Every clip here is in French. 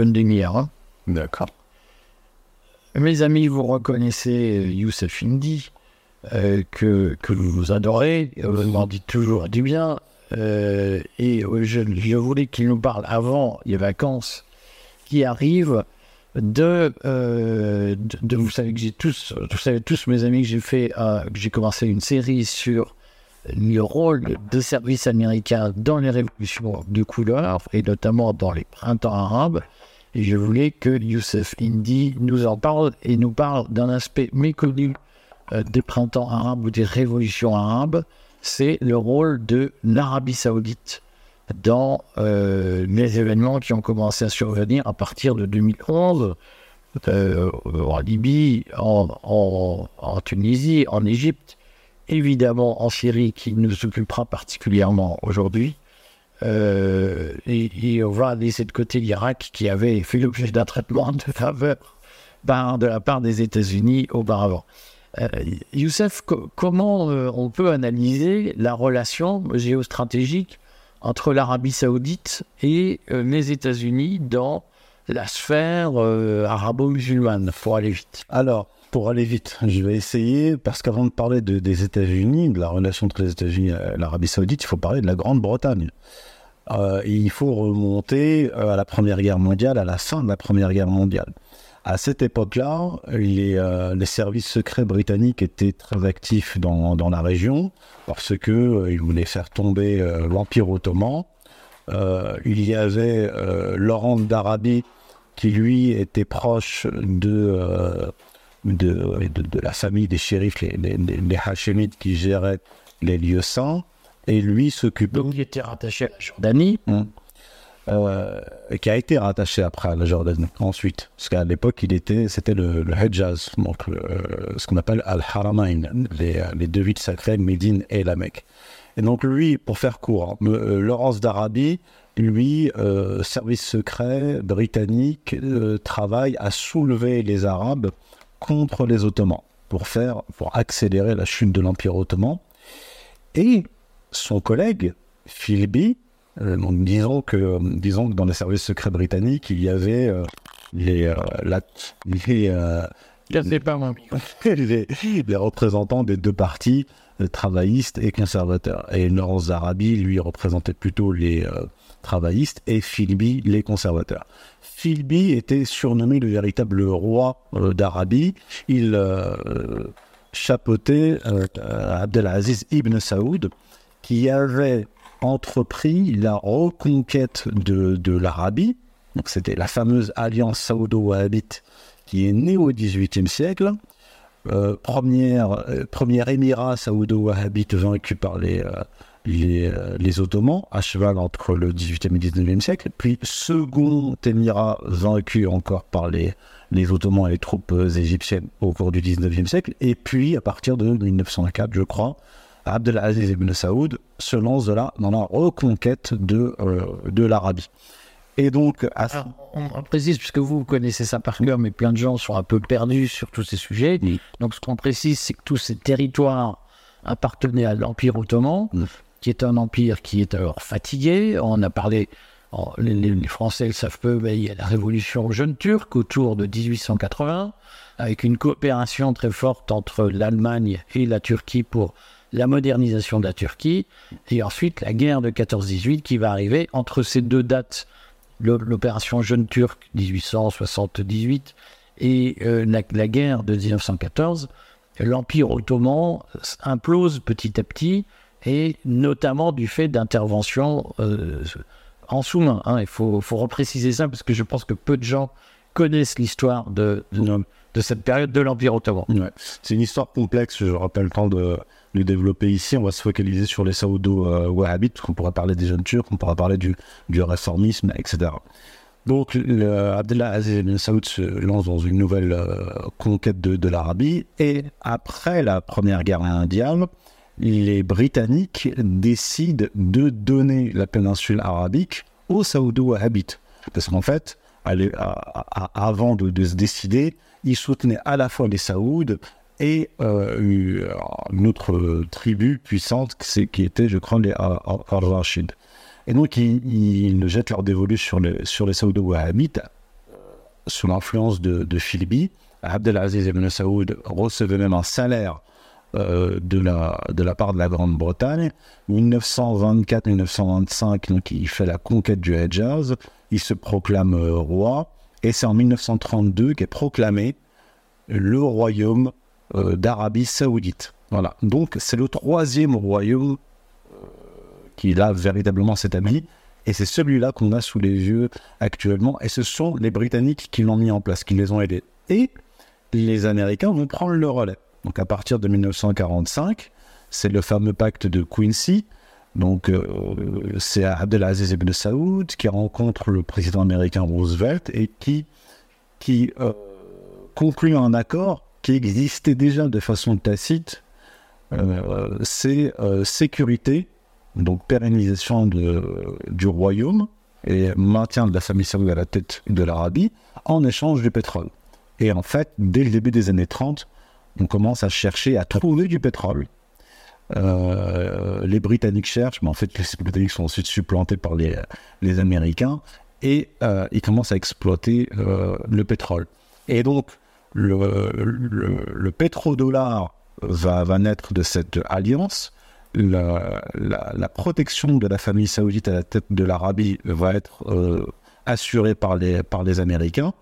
demi-heure. hein. D'accord. Mes amis, vous reconnaissez euh, Youssef Indy, euh, que, que vous adorez, vous m'en dites toujours du bien. euh, et je, je voulais qu'il nous parle avant les vacances qui arrivent de, euh, de, de- vous savez que j'ai tous, vous savez tous mes amis que j'ai fait, que j'ai commencé une série sur le rôle de service américain dans les révolutions de couleur et notamment dans les printemps arabes. Et je voulais que Youssef Indy nous en parle et nous parle d'un aspect méconnu euh, des printemps arabes ou des révolutions arabes. C'est le rôle de l'Arabie saoudite dans euh, les événements qui ont commencé à survenir à partir de 2011 euh, en Libye, en Tunisie, en Égypte, évidemment en Syrie qui nous occupera particulièrement aujourd'hui. Euh, et, on va laisser de côté l'Irak qui avait fait l'objet d'un traitement de faveur de la part des États-Unis auparavant. Euh, Youssef, co- comment euh, on peut analyser la relation géostratégique entre l'Arabie saoudite et euh, les États-Unis dans la sphère euh, arabo-musulmane, pour aller vite Alors, pour aller vite, je vais essayer, parce qu'avant de parler de- des États-Unis, de la relation entre les États-Unis et l'Arabie Saoudite, il faut parler de la Grande-Bretagne. Euh, il faut remonter euh, à la Première Guerre mondiale, à la fin de la Première Guerre mondiale. À cette époque-là, les, services secrets britanniques étaient très actifs dans, la région parce que euh, ils voulaient faire tomber l'Empire ottoman. Euh, il y avait euh, Laurent d'Arabie qui lui était proche de, euh, de, de, de la famille des shérifs, les, les, qui géraient les lieux saints, et lui s'occupait Donc, il était rattaché à la Jordanie. euh, qui a été rattaché après à la Jordanie ensuite. Parce qu'à l'époque, il était, c'était le, le Hejaz, donc le- ce qu'on appelle Al-Haramain, les, les deux villes sacrées, Médine et la Mecque. Et donc lui, pour faire court, hein, euh, Laurence d'Arabie, lui, euh, service secret britannique, euh, travaille à soulever les Arabes contre les Ottomans pour faire, pour accélérer la chute de l'Empire ottoman. Et son collègue, Philby, donc disons que, disons que dans les services secrets britanniques, il y avait les, la- les, les, les représentants des deux partis, euh, travaillistes et conservateurs. Et Laurence d'Arabie, lui, représentait plutôt les euh, travaillistes et Philby, les conservateurs. Philby était surnommé le véritable roi euh, d'Arabie. Il euh, chapeautait Abdelaziz ibn Saoud, qui avait entrepris la reconquête de, de l'Arabie. Donc c'était la fameuse alliance saoudo-wahhabite qui est née au XVIIIe siècle. Euh, euh, premier émirat saoudo-wahhabite vaincu par les, euh, les, les Ottomans, à cheval entre le XVIIIe et XIXe siècle. Puis second émirat vaincu encore par les, les Ottomans et les troupes égyptiennes au cours du XIXe siècle. Et puis, à partir de 1904, je crois, Abdelaziz ibn Saoud se lance dans la reconquête de, de l'Arabie. Et donc, à ce- Alors, on, on précise, puisque vous, vous connaissez ça par cœur, mais plein de gens sont un peu perdus sur tous ces sujets. Oui. Donc, ce qu'on précise, c'est que tous ces territoires appartenaient à l'Empire ottoman, qui est un empire qui est alors fatigué. On a parlé, les, les- Français le savent peu, mais il y a la révolution jeune turque autour de 1880, avec une coopération très forte entre l'Allemagne et la Turquie pour la modernisation de la Turquie, et ensuite la guerre de 14-18 qui va arriver entre ces deux dates l'opération Jeune Turque 1878 et euh, la, la guerre de 1914, l'Empire ottoman implose petit à petit et notamment du fait d'interventions euh, en sous-main. hein. Il faut, faut repréciser ça parce que je pense que peu de gens connaissent l'histoire de, de, de cette période de l'Empire ottoman. Ouais. C'est une histoire complexe, je n'aurai pas le temps de le développer ici. On va se focaliser sur les Saoudo-Wahhabites, on pourra parler des jeunes Turcs, on pourra parler du, du réformisme, etc. Donc, le- Abdelaziz ibn Saoud se lance dans une nouvelle euh, conquête de, de l'Arabie. Et après la première guerre mondiale, les Britanniques décident de donner la péninsule arabique aux Saoudo-Wahhabites. Parce qu'en fait, avant de, se décider, ils soutenaient à la fois les Saouds et euh, une- une autre tribu puissante qui était, je crois, les Ar- Ar-Rashid. Et donc, ils, ils jettent leur dévolu sur, le, sur les Saoudo-Wahhabites sous l'influence de, de Philby. Abdelaziz ibn Saoud recevait même un salaire euh, de, la, de la part de la Grande-Bretagne. 1924-1925, donc il fait la conquête du Hejaz, il se proclame euh, roi, et c'est en 1932 qu'est proclamé le royaume euh, d'Arabie Saoudite. Voilà, donc c'est le troisième royaume qui a véritablement ami, et c'est celui-là qu'on a sous les yeux actuellement, et ce sont les Britanniques qui l'ont mis en place, qui les ont aidés. Et les Américains vont prendre le relais. Donc à partir de 1945, c'est le fameux pacte de Quincy. Donc euh, c'est Abdelaziz ibn Saoud qui rencontre le président américain Roosevelt et qui, qui euh, conclut un accord qui existait déjà de façon tacite. Euh, c'est sécurité, donc pérennisation du royaume et maintien de la famille saoudite à la tête de l'Arabie en échange du pétrole. Et en fait, dès le début des années 30, on commence à chercher à trouver du pétrole. Euh, les Britanniques cherchent, mais en fait, les Britanniques sont ensuite supplantés par les, les Américains et euh, ils commencent à exploiter euh, le pétrole. Et donc, le, le, pétrodollar va, va, naître de cette alliance. La, la, protection de la famille saoudite à la tête de l'Arabie va être assurée par les, par les Américains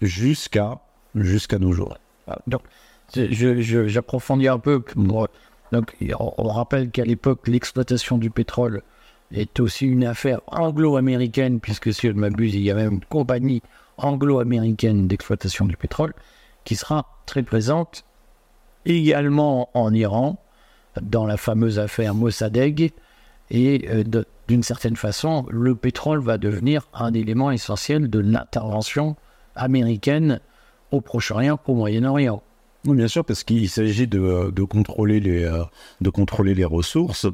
jusqu'à jusqu'à nos jours. Donc, j'approfondis un peu. Donc, on rappelle qu'à l'époque, l'exploitation du pétrole est aussi une affaire anglo-américaine, puisque si je ne m'abuse, il y a même une compagnie anglo-américaine d'exploitation du pétrole qui sera très présente également en Iran, dans la fameuse affaire Mossadegh. Et euh, d'une certaine façon, le pétrole va devenir un élément essentiel de l'intervention américaine au Proche-Orient, au Moyen-Orient. Oui, bien sûr, parce qu'il s'agit de, euh, de, contrôler les, euh, de contrôler les ressources,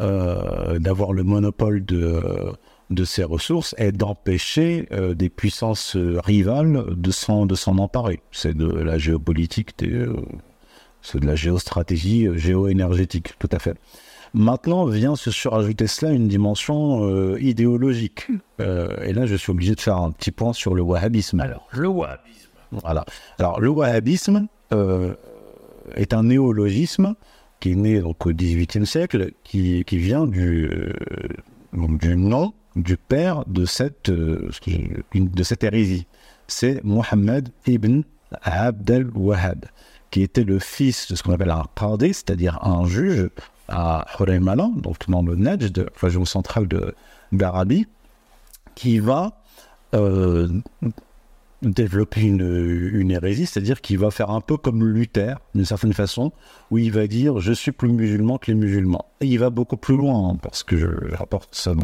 euh, d'avoir le monopole de, de ces ressources et d'empêcher des puissances rivales de s'en, de s'en emparer. C'est de la géopolitique, c'est de la géostratégie géoénergétique, tout à fait. Maintenant vient se surajouter cela une dimension idéologique. et là, je suis obligé de faire un petit point sur le wahhabisme. Alors, le wahhabisme. Voilà. Alors, le wahhabisme euh, est un néologisme qui est né donc, au XVIIIe siècle, qui, qui vient du, euh, du nom du père de cette, euh, de cette hérésie. C'est Mohammed ibn Abd al-Wahhab, qui était le fils de ce qu'on appelle un qadi, c'est-à-dire un juge à Huraymala, donc dans le Najd, région centrale d'Arabie, qui va développer une, une hérésie, c'est-à-dire qu'il va faire un peu comme Luther, d'une certaine façon, où il va dire je suis plus musulman que les musulmans. Et il va beaucoup plus loin, hein, parce que je rapporte ça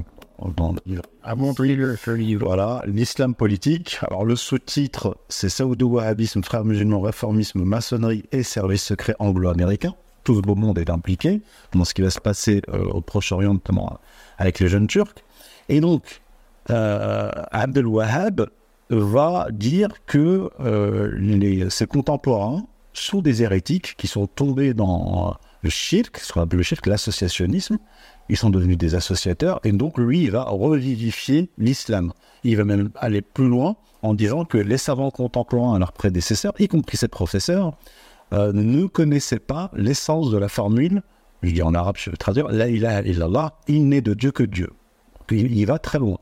dans, le livre. À montrer le livre. Voilà, l'islam politique. Alors le sous-titre, c'est Saoudo-Wahhabisme, frères musulmans, réformisme, maçonnerie et service secret anglo-américain. Tout ce beau monde est impliqué dans ce qui va se passer euh, au Proche-Orient, notamment avec les jeunes Turcs. Et donc, euh, Abdel Wahhab va dire que euh, ses contemporains sont des hérétiques qui sont tombés dans le shirk, ce qu'on appelle le shirk, l'associationnisme. Ils sont devenus des associateurs et donc lui, il va revivifier l'islam. Il va même aller plus loin en disant que les savants contemporains leurs prédécesseurs, y compris ses professeurs, euh, ne connaissaient pas l'essence de la formule, je dis en arabe, je vais traduire, la ilaha illallah, il n'est de Dieu que Dieu. il va très loin.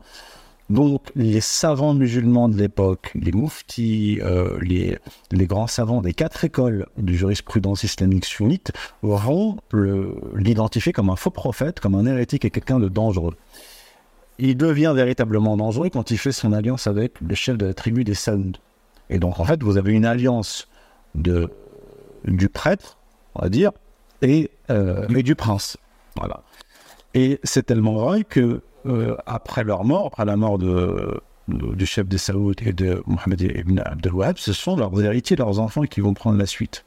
Donc, les savants musulmans de l'époque, les mouftis, euh, les, grands savants des quatre écoles de jurisprudence islamique sunnite vont l'identifier comme un faux prophète, comme un hérétique et quelqu'un de dangereux. Il devient véritablement dangereux quand il fait son alliance avec le chef de la tribu des Saouds. Et donc, en fait, vous avez une alliance de, du prêtre, on va dire, et, euh, et du prince. Voilà. Et c'est tellement vrai que euh, après leur mort, après la mort du chef des Saouds et de Mohamed ibn Abdel ce sont leurs héritiers, leurs enfants qui vont prendre la suite.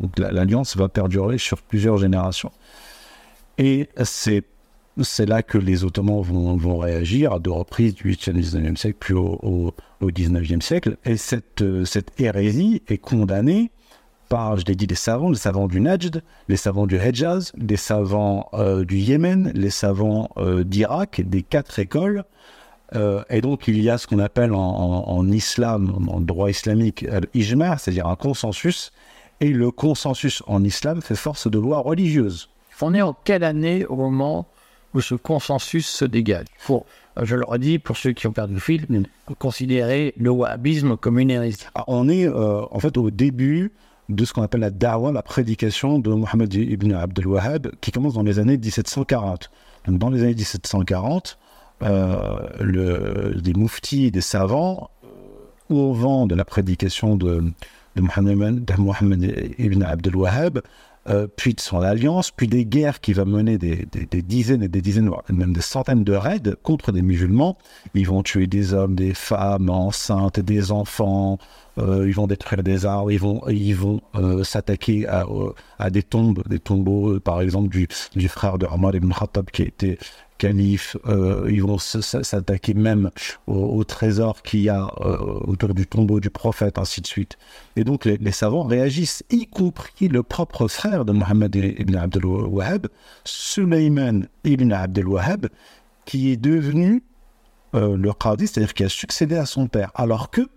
Donc l'alliance va perdurer sur plusieurs générations. Et c'est là que les Ottomans vont, réagir à deux reprises du 8e et 19e siècle, puis au, au, 19e siècle. Et cette, cette hérésie est condamnée par, je l'ai dit, les savants, les savants du Najd, les savants du Hejaz, les savants euh, du Yémen, les savants euh, d'Irak, des quatre écoles. Euh, et donc, il y a ce qu'on appelle en, en, islam, en droit islamique, l'ijma, c'est-à-dire un consensus. Et le consensus en islam fait force de loi religieuse. On est en quelle année au moment où ce consensus se dégage? Pour, je le redis, pour ceux qui ont perdu le fil, considérer le wahhabisme comme une hérésie. Ah, on est en fait au début de ce qu'on appelle la dawa, la prédication de Mohammed ibn Abdel Wahhab, qui commence dans les années 1740. Donc dans les années 1740, euh, le, des mouftis, des savants, euh, au vent de la prédication de, de, Mohammed, ibn Abdel Wahhab, euh, puis de son alliance, puis des guerres qui va mener des, dizaines et des dizaines, même des centaines de raids contre des musulmans. Ils vont tuer des hommes, des femmes enceintes, des enfants, euh, ils vont détruire des arbres, ils vont, ils vont euh, s'attaquer à, des tombes, des tombeaux, par exemple, du, du frère de Omar ibn Khattab qui a été calife, euh, ils vont s'attaquer même au, trésor qu'il y a autour du tombeau du prophète, ainsi de suite. Et donc les, savants réagissent, y compris le propre frère de Mohammed ibn Abdel Wahhab, Sulayman ibn Abdel qui est devenu le qadi, c'est-à-dire qui a succédé à son père, alors que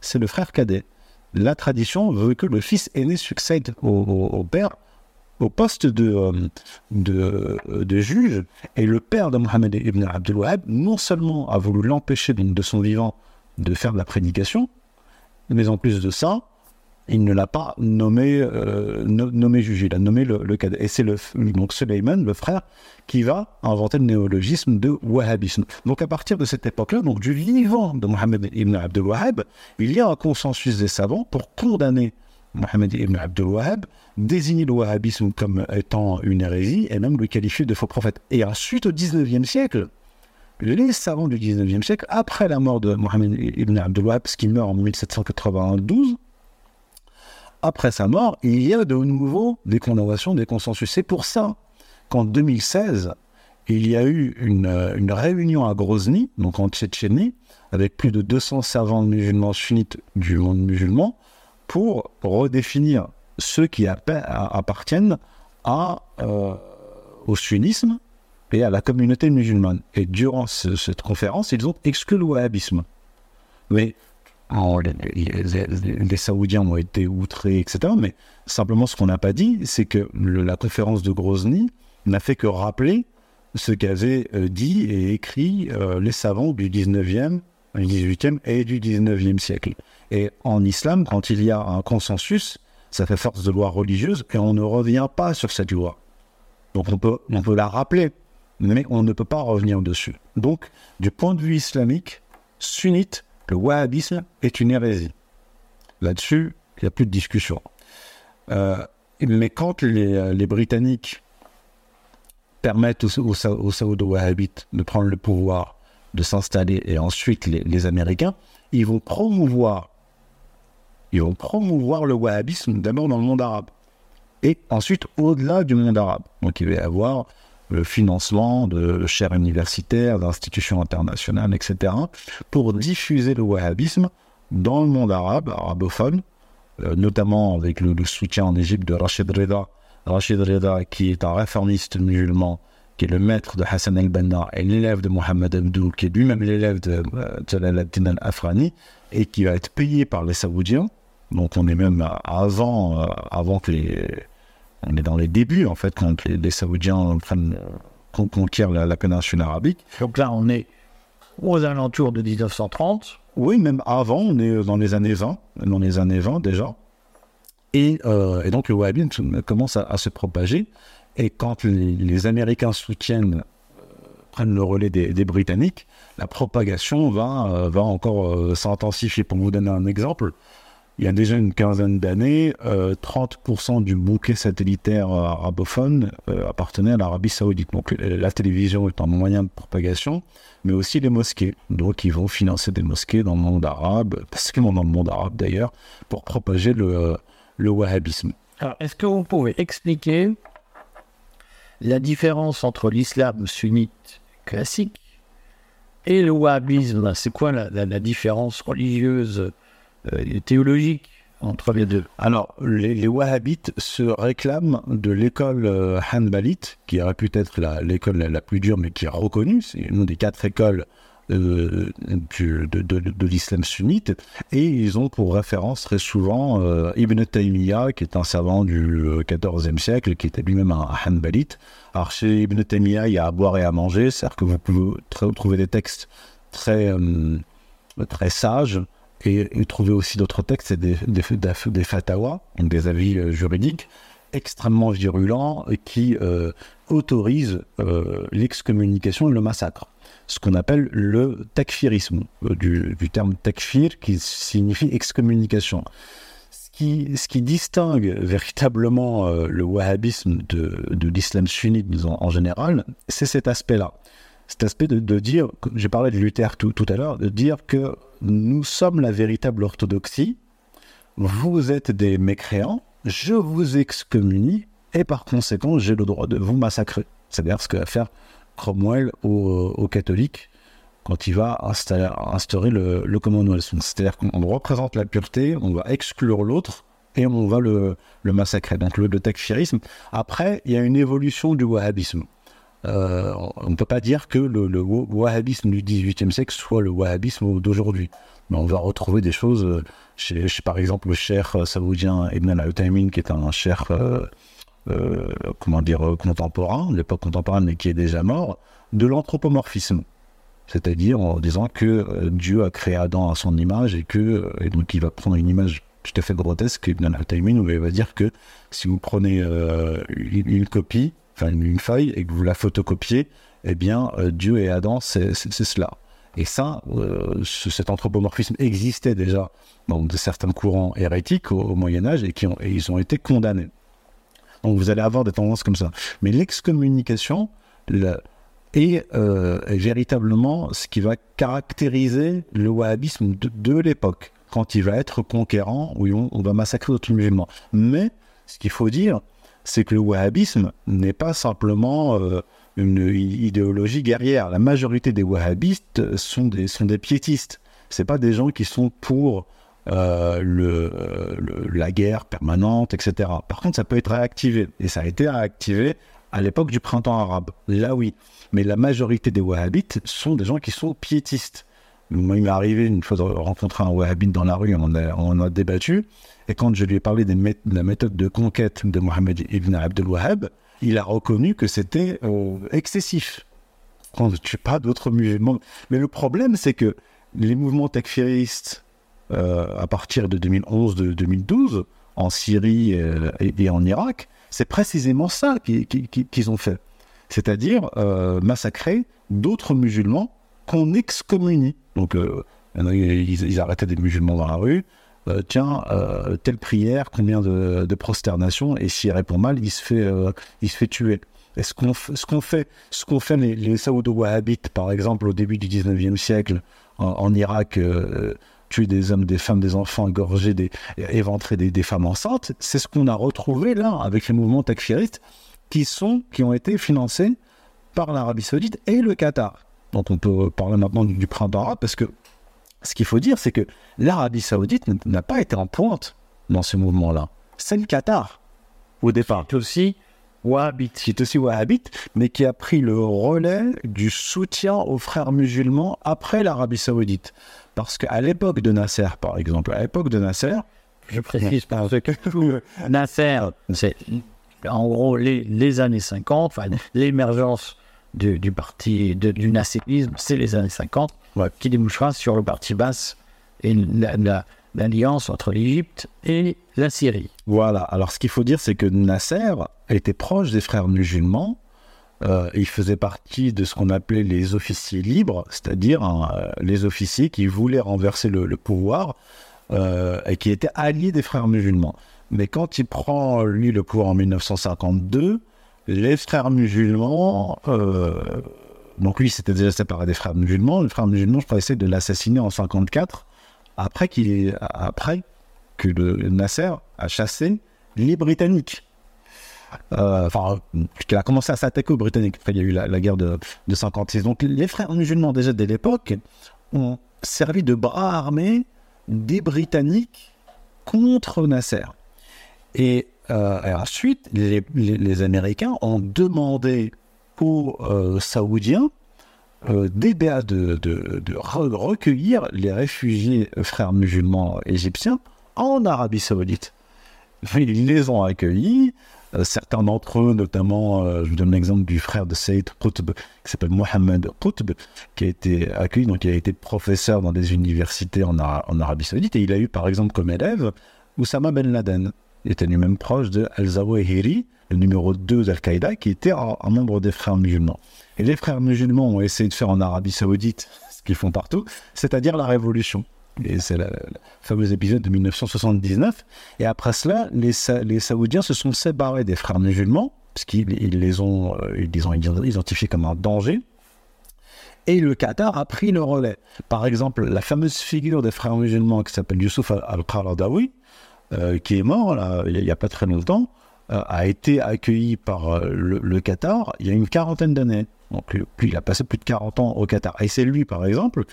c'est le frère cadet. La tradition veut que le fils aîné succède au, père au poste de, euh, de, de, juge. Et le père de Mohamed ibn Abdul Wahab, non seulement a voulu l'empêcher de son vivant de faire de la prédication, mais en plus de ça, il ne l'a pas nommé, euh, nommé juge, il a nommé le, le cadet. Et c'est le, donc Suleiman, le frère, qui va inventer le néologisme de wahhabisme. Donc à partir de cette époque-là, donc du vivant de Mohammed ibn Abdel Wahhab, il y a un consensus des savants pour condamner Mohammed ibn Abdel Wahhab, désigner le wahhabisme comme étant une hérésie et même le qualifier de faux prophète. Et ensuite, au 19e siècle, les savants du 19e siècle, après la mort de Mohammed ibn Abdel Wahhab, qui meurt en 1792, après sa mort, il y a de nouveau des condamnations, des consensus. C'est pour ça qu'en 2016, il y a eu une, une, réunion à Grozny, donc en Tchétchénie, avec plus de 200 savants musulmans sunnites du monde musulman, pour redéfinir ceux qui appartiennent euh, au sunnisme et à la communauté musulmane. Et durant cette conférence, ils ont exclu le wahhabisme. Mais les, Saoudiens ont été outrés, etc. Mais simplement, ce qu'on n'a pas dit, c'est que la conférence de Grozny n'a fait que rappeler ce qu'avaient euh, dit et écrit euh, les savants du 19e, du 18e et du 19e siècle. Et en islam, quand il y a un consensus, ça fait force de loi religieuse et on ne revient pas sur cette loi. Donc on peut, on peut la rappeler, mais on ne peut pas revenir dessus. Donc, du point de vue islamique, sunnite, le wahhabisme est une hérésie. Là-dessus, il n'y a plus de discussion. Euh, mais quand les, Britanniques permettent aux, aux, saoudo-wahhabites de prendre le pouvoir, de s'installer, et ensuite les, Américains, ils vont promouvoir, ils vont promouvoir le wahhabisme d'abord dans le monde arabe, et ensuite au-delà du monde arabe. Donc il va y avoir le financement de chaires universitaires, d'institutions internationales, etc., pour diffuser le wahhabisme dans le monde arabe, arabophone, euh, notamment avec le, soutien en Égypte de Rachid Reda. Rachid Reda, qui est un réformiste musulman, qui est le maître de Hassan el-Banna et l'élève de Mohamed Abdou, qui est lui-même l'élève de euh, Jalal ad-Din al-Afrani, et qui va être payé par les Saoudiens. Donc on est même avant, euh, avant que les, on est dans les débuts, en fait, quand les, Saoudiens prennent, conquièrent la, péninsule arabique. Donc là, on est aux alentours de 1930. Oui, même avant, on est dans les années 20, dans les années 20 déjà. Et, euh, donc le wahhabisme commence à, se propager. Et quand les, Américains soutiennent, euh, prennent le relais des, Britanniques, la propagation va, euh, va encore s'intensifier. Pour vous donner un exemple, il y a déjà une quinzaine d'années, 30% euh, du bouquet satellitaire euh, arabophone euh, appartenait à l'Arabie saoudite. Donc la télévision est un moyen de propagation, mais aussi les mosquées. Donc ils vont financer des mosquées dans le monde arabe, particulièrement dans le monde arabe d'ailleurs, pour propager le, wahhabisme. Alors est-ce que vous pouvez expliquer la différence entre l'islam sunnite classique et le wahhabisme? C'est quoi la différence religieuse? euh, théologique entre les deux Alors, les, les wahhabites se réclament de l'école euh, hanbalite, qui aurait pu être l'école la, plus dure, mais qui est reconnue. C'est une des quatre écoles euh, de, de- l'islam sunnite. Et ils ont pour référence très souvent euh, Ibn Taymiyyah, qui est un savant du XIVe siècle, qui était lui-même un, hanbalite. Alors, chez Ibn Taymiyyah, il y a à boire et à manger, c'est-à-dire que vous pouvez tr- trouver des textes très, euh, très sages et, et trouver aussi d'autres textes, c'est des, des, des, des fatawas, donc des avis euh, juridiques extrêmement virulents et qui euh, autorisent euh, l'excommunication et le massacre. Ce qu'on appelle le takfirisme, du, terme takfir qui signifie excommunication. Ce qui, distingue véritablement le wahhabisme de, l'islam sunnite en général, c'est cet aspect-là. Cet aspect de, de dire, j'ai parlé de Luther tout, tout à l'heure, de dire que nous sommes la véritable orthodoxie, vous êtes des mécréants, je vous excommunie et par conséquent j'ai le droit de vous massacrer. C'est d'ailleurs ce que va faire Cromwell aux, aux catholiques quand il va installer, instaurer le, le Commonwealth. C'est-à-dire qu'on représente la pureté, on va exclure l'autre et on va le, le massacrer. Donc le, le takfirisme. Après, il y a une évolution du wahhabisme. Euh, on ne peut pas dire que le, wahhabisme du XVIIIe siècle soit le wahhabisme d'aujourd'hui. Mais on va retrouver des choses euh, chez, chez par exemple, le cher saoudien Ibn al-Utaymin, qui est un cher, euh, euh, comment dire, euh, contemporain, l'époque contemporaine, mais qui est déjà mort, de l'anthropomorphisme. C'est-à-dire en disant que euh, Dieu a créé Adam à son image et que, euh, donc il va prendre une image tout à fait grotesque, Ibn al-Utaymin, où il va dire que si vous prenez euh, une copie, une, feuille, et que vous la photocopiez, eh bien, euh, Dieu et Adam, c'est cela. Et ça, euh, ce, cet anthropomorphisme existait déjà dans certains courants hérétiques au, Moyen Âge et, et ils ont été condamnés. Donc vous allez avoir des tendances comme ça. Mais l'excommunication euh, est, véritablement ce qui va caractériser le wahhabisme de, de l'époque, quand il va être conquérant, où on, on va massacrer d'autres musulmans. Mais ce qu'il faut dire, c'est que le wahhabisme n'est pas simplement euh, une idéologie guerrière. La majorité des wahhabistes sont des, sont des piétistes. C'est pas des gens qui sont pour euh, le, le, la guerre permanente, etc. Par contre, ça peut être réactivé. Et ça a été réactivé à l'époque du printemps arabe. Là, oui. Mais la majorité des wahhabites sont des gens qui sont piétistes. Moi, il m'est arrivé une fois de rencontrer un wahhabite dans la rue, on a, a débattu. Et quand je lui ai parlé de la méthode de conquête de Mohamed ibn Abdel Wahhab, il a reconnu que c'était euh, excessif. On ne tue pas d'autres musulmans. Mais le problème, c'est que les mouvements takfiristes, euh, à partir de 2011-2012, en Syrie euh, et, en Irak, c'est précisément ça qu'ils qu qu ont fait. C'est-à-dire massacrer d'autres musulmans qu'on excommunie. Donc, euh, ils, arrêtaient des musulmans dans la rue. Euh, tiens, euh, telle prière, combien de, prosternations, et s'il répond mal, il se fait, il se fait tuer. Et ce qu'on qu'on fait, ce qu'on fait les, les saoudo-wahhabites, par exemple, au début du 19e siècle, en, Irak, tuer des hommes, des femmes, des enfants, égorger, des, éventrer des, des femmes enceintes, c'est ce qu'on a retrouvé là, avec les mouvements takfiristes, qui, sont, qui ont été financés par l'Arabie saoudite et le Qatar. Donc on peut parler maintenant du, printemps arabe, parce que ce qu'il faut dire, c'est que l'Arabie Saoudite n'a pas été en pointe dans ce mouvement-là. C'est le Qatar, au départ. C'est aussi wahhabite. C'est aussi wahhabite, mais qui a pris le relais du soutien aux frères musulmans après l'Arabie Saoudite. Parce qu'à l'époque de Nasser, par exemple, à l'époque de Nasser. Je précise parce que Nasser, c'est en gros les, les années 50, enfin, l'émergence du, du, parti, de, du nasserisme, c'est les années 50 ouais. qui débouchera sur le parti basse et l'alliance la, la, entre l'Égypte et la Syrie. Voilà, alors ce qu'il faut dire, c'est que Nasser était proche des frères musulmans. Euh, il faisait partie de ce qu'on appelait les officiers libres, c'est-à-dire hein, les officiers qui voulaient renverser le, le pouvoir euh, et qui étaient alliés des frères musulmans. Mais quand il prend, lui, le pouvoir en 1952, les frères musulmans euh, donc lui, c'était déjà séparé des frères musulmans. Les frères musulmans, je crois, essaient de l'assassiner en 54, après, qu'il après que Nasser a chassé les Britanniques. Euh, enfin, qu'il a commencé à s'attaquer aux Britanniques. Après, il y a eu la, la guerre de, de, 56. Donc les frères musulmans, déjà dès l'époque, ont servi de bras armés des Britanniques contre Nasser. Et, ensuite, les, Américains ont demandé aux Saoudiens euh, de, de, recueillir les réfugiés frères musulmans égyptiens en Arabie Saoudite. Ils les ont accueillis. Euh, certains d'entre eux, notamment, euh, je vous donne l'exemple du frère de Saïd Qutb, qui s'appelle Mohamed Qutb, qui a été accueilli, donc il a été professeur dans des universités en, en Arabie Saoudite, et il a eu par exemple comme élève Oussama Ben Laden. Était lui-même proche de Al-Zawahiri, le numéro 2 d'Al-Qaïda, qui était un, membre des frères musulmans. Et les frères musulmans ont essayé de faire en Arabie Saoudite ce qu'ils font partout, c'est-à-dire la révolution. C'est le fameux épisode de 1979. Et après cela, les, Saoudiens se sont séparés des frères musulmans, parce qu'ils les, ont, euh, les ont identifiés comme un danger. Et le Qatar a pris le relais. Par exemple, la fameuse figure des frères musulmans qui s'appelle Youssouf al-Qaradawi, qui est mort il n'y a pas très longtemps, euh, a été accueilli par le, le, Qatar il y a une quarantaine d'années. Donc, lui, il a passé plus de 40 ans au Qatar. Et c'est lui, par exemple,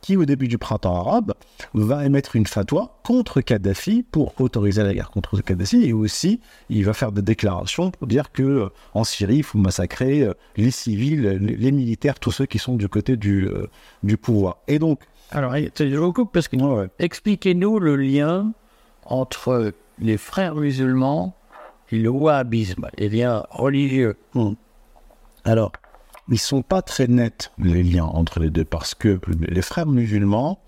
qui, au début du printemps arabe, va émettre une fatwa contre Kadhafi pour autoriser la guerre contre Kadhafi et aussi il va faire des déclarations pour dire que euh, en Syrie il faut massacrer euh, les civils, les, militaires, tous ceux qui sont du côté du, euh, du pouvoir. Et donc. Alors, je vous coupe parce que expliquez-nous le lien entre les frères musulmans et le wahhabisme, les liens religieux. Hmm. Alors, ils sont pas très nets, les liens entre les deux, parce que les frères musulmans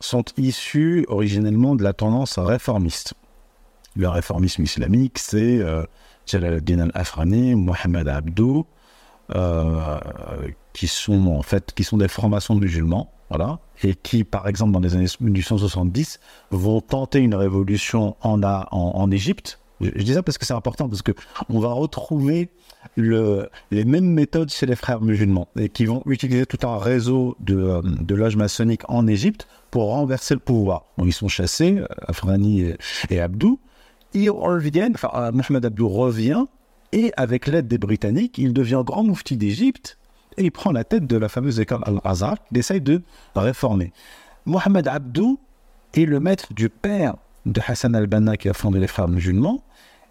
sont issus originellement de la tendance réformiste. Le réformisme islamique, c'est euh, Jalaluddin al-Afrani, Mohamed Abdou, euh, qui sont en fait qui sont des francs-maçons musulmans, et qui, par exemple, dans les années 1870, vont tenter une révolution en, Égypte. Je, dis ça parce que c'est important, parce que on va retrouver le, les mêmes méthodes chez les frères musulmans et qui vont utiliser tout un réseau de, euh, loges maçonniques en Égypte pour renverser le pouvoir. ils sont chassés, euh, Afrani et, Abdou. Ils euh, Mohamed Abdou revient et avec l'aide des Britanniques, il devient grand moufti d'Égypte et il prend la tête de la fameuse école Al-Azhar qu'il essaye de réformer. Mohamed Abdou est le maître du père de Hassan al-Banna qui a fondé les frères musulmans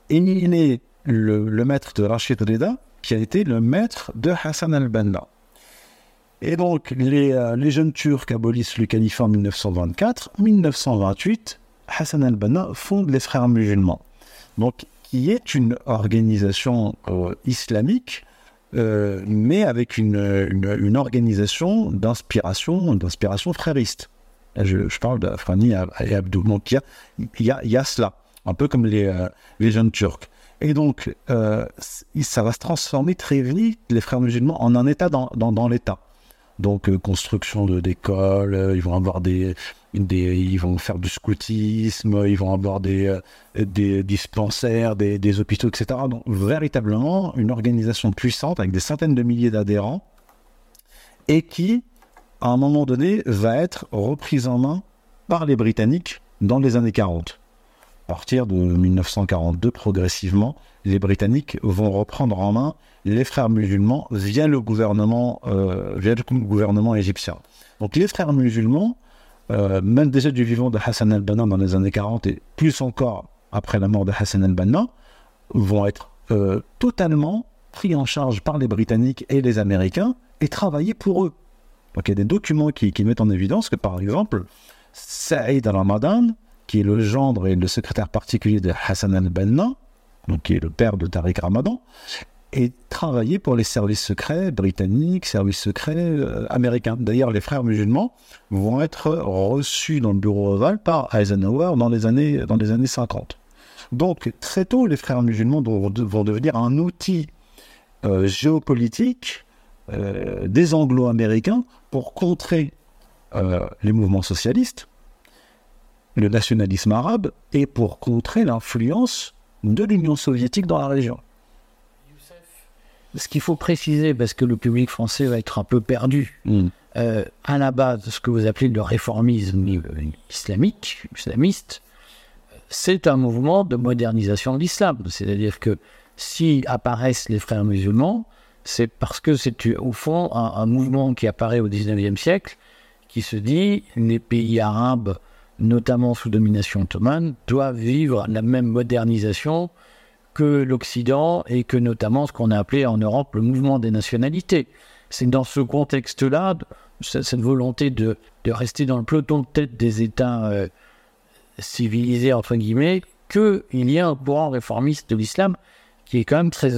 et il est le, maître de Rachid Rida, qui a été le maître de Hassan al-Banna. Et donc, les, euh, jeunes Turcs abolissent le califat en 1924. En 1928, Hassan al-Banna fonde les Frères musulmans, donc qui est une organisation euh, islamique, euh, mais avec une, organisation d'inspiration, d'inspiration frériste. Je, je, parle d'Afrani et Abdou. Donc il y a, cela, un peu comme les, les jeunes Turcs. Et donc, euh, ça va se transformer très vite, les frères musulmans, en un État dans, l'État. Donc, euh, construction d'écoles, euh, ils vont avoir des, des, ils vont faire du scoutisme, ils vont avoir des, des dispensaires, des, des, hôpitaux, etc. Donc, véritablement, une organisation puissante avec des centaines de milliers d'adhérents et qui, à un moment donné, va être reprise en main par les Britanniques dans les années 40 à partir de 1942, progressivement, les Britanniques vont reprendre en main les frères musulmans via le gouvernement, euh, via le gouvernement égyptien. Donc les frères musulmans, euh, même déjà du vivant de Hassan al-Banna dans les années 40 et plus encore après la mort de Hassan al-Banna, vont être euh, totalement pris en charge par les Britanniques et les Américains et travailler pour eux. Donc il y a des documents qui, qui mettent en évidence que par exemple, Saïd al-Ramadan qui est le gendre et le secrétaire particulier de Hassan al-Banna, qui est le père de Tariq Ramadan, et travaillait pour les services secrets britanniques, services secrets euh, américains. D'ailleurs, les frères musulmans vont être reçus dans le bureau ovale par Eisenhower dans les années, dans les années 50. Donc, très tôt, les frères musulmans vont, devenir un outil euh, géopolitique euh, des anglo-américains pour contrer les mouvements socialistes le nationalisme arabe et pour contrer l'influence de l'Union soviétique dans la région. Ce qu'il faut préciser, parce que le public français va être un peu perdu, hmm. euh, à la base, ce que vous appelez le réformisme islamique, islamiste, c'est un mouvement de modernisation de l'islam. C'est-à-dire que si apparaissent les frères musulmans, c'est parce que c'est au fond un, un, mouvement qui apparaît au 19e siècle, qui se dit les pays arabes notamment sous domination ottomane, doivent vivre la même modernisation que l'Occident et que notamment ce qu'on a appelé en Europe le mouvement des nationalités. C'est dans ce contexte-là, cette volonté de, rester dans le peloton de tête des États euh, civilisés, entre guillemets, qu'il y a un courant réformiste de l'islam qui est quand même très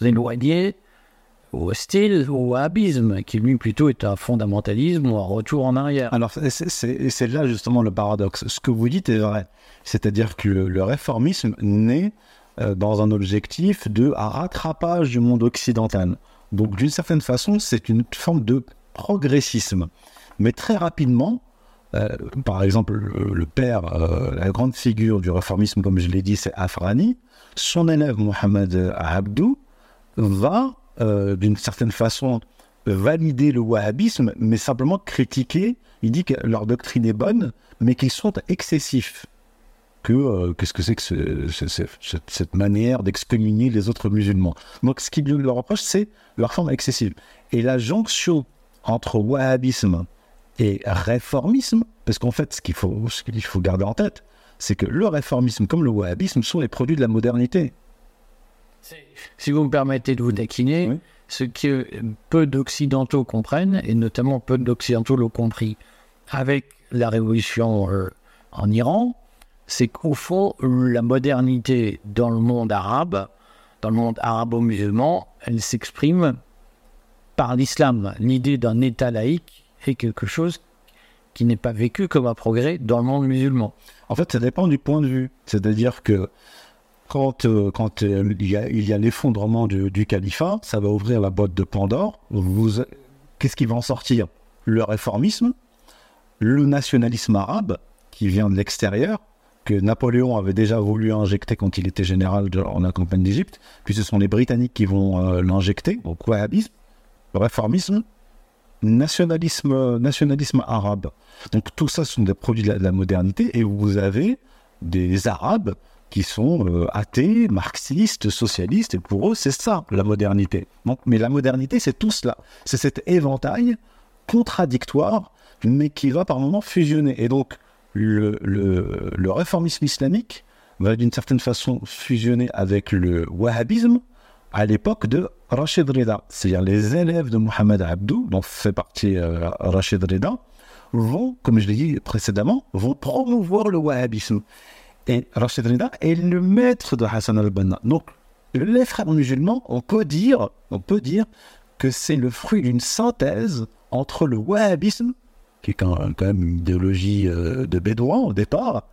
éloigné au style, au wahhabisme, qui lui plutôt est un fondamentalisme ou un retour en arrière. Alors c'est là justement le paradoxe. Ce que vous dites est vrai. C'est-à-dire que le, réformisme naît euh, dans un objectif de rattrapage du monde occidental. Donc d'une certaine façon, c'est une forme de progressisme. Mais très rapidement, euh, par exemple, le, père, euh, la grande figure du réformisme, comme je l'ai dit, c'est Afrani. Son élève Mohamed Abdou va euh, d'une certaine façon, valider le wahhabisme, mais simplement critiquer. Il dit que leur doctrine est bonne, mais qu'ils sont excessifs. Que euh, qu'est-ce que c'est que cette, manière d'excommunier les autres musulmans? Donc, ce qu'il leur reproche, c'est leur forme excessive. Et la jonction entre wahhabisme et réformisme, parce qu'en fait, ce qu'il faut, ce qu'il faut garder en tête, c'est que le réformisme comme le wahhabisme sont les produits de la modernité. Si vous me permettez de vous décliner, ce que peu d'Occidentaux comprennent, et notamment peu d'Occidentaux l'ont compris avec la révolution euh, en Iran, c'est qu'au fond, la modernité dans le monde arabe, dans le monde arabo-musulman, elle s'exprime par l'islam. L'idée d'un État laïque est quelque chose qui n'est pas vécu comme un progrès dans le monde musulman. En fait, ça dépend du point de vue. C'est-à-dire que quand, euh, euh, il y a, l'effondrement du, califat, ça va ouvrir la boîte de Pandore. Qu'est-ce qui va en sortir? Le réformisme, le nationalisme arabe, qui vient de l'extérieur, que Napoléon avait déjà voulu injecter quand il était général en la campagne d'Égypte, puis ce sont les Britanniques qui vont euh, l'injecter, donc wahhabisme, réformisme, nationalisme, nationalisme arabe. Donc tout ça sont des produits de la modernité, et vous avez des Arabes qui sont euh, athées, marxistes, socialistes, et pour eux, c'est ça, la modernité. mais la modernité, c'est tout cela. C'est cet éventail contradictoire, mais qui va par moments fusionner. Et donc, le, réformisme islamique va d'une certaine façon fusionner avec le wahhabisme à l'époque de Rachid Rida. C'est-à-dire les élèves de Mohamed Abdou, dont fait partie euh, Rachid Rida, vont, comme je l'ai dit précédemment, vont promouvoir le wahhabisme. Rachid Rida est le maître de Hassan al-Banna. Donc, les frères musulmans, on peut dire, on peut dire que c'est le fruit d'une synthèse entre le wahhabisme, qui est quand même une idéologie euh, de bédouin au départ,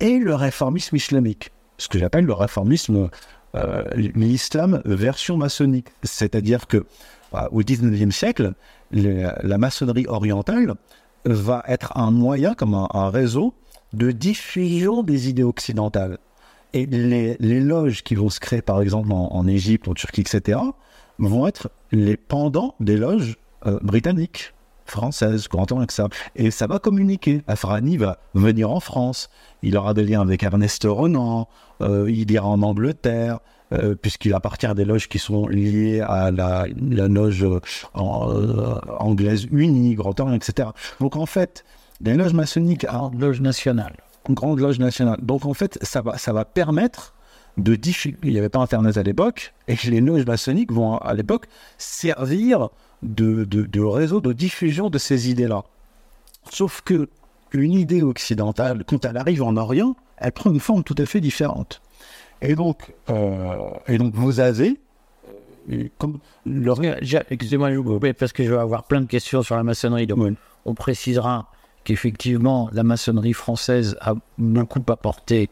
et le réformisme islamique. Ce que j'appelle le réformisme, euh, l'islam version maçonnique. C'est-à-dire que bah, au XIXe siècle, la maçonnerie orientale va être un moyen, comme un réseau de diffusion des idées occidentales. Et les, loges qui vont se créer, par exemple, en, Égypte, en Turquie, etc., vont être les pendants des loges euh, britanniques, françaises, courant avec ça. Et ça va communiquer. Afrani va venir en France. Il aura des liens avec Ernest Renan. Euh, il ira en Angleterre. Euh, puisqu'il appartient à des loges qui sont liées à la, loge anglaise unie, Grand Orient, etc. Donc en fait, des loges maçonniques. Grande loge nationale. Grande loge nationale. Donc en fait, ça va, ça va permettre de diffuser. Il n'y avait pas Internet à l'époque, et les loges maçonniques vont à l'époque servir de, de, réseau de diffusion de ces idées-là. Sauf que une idée occidentale, quand elle arrive en Orient, elle prend une forme tout à fait différente. Et donc, euh, et donc vous avez euh, Excusez-moi, parce que je vais avoir plein de questions sur la maçonnerie, donc on précisera qu'effectivement la maçonnerie française a beaucoup apporté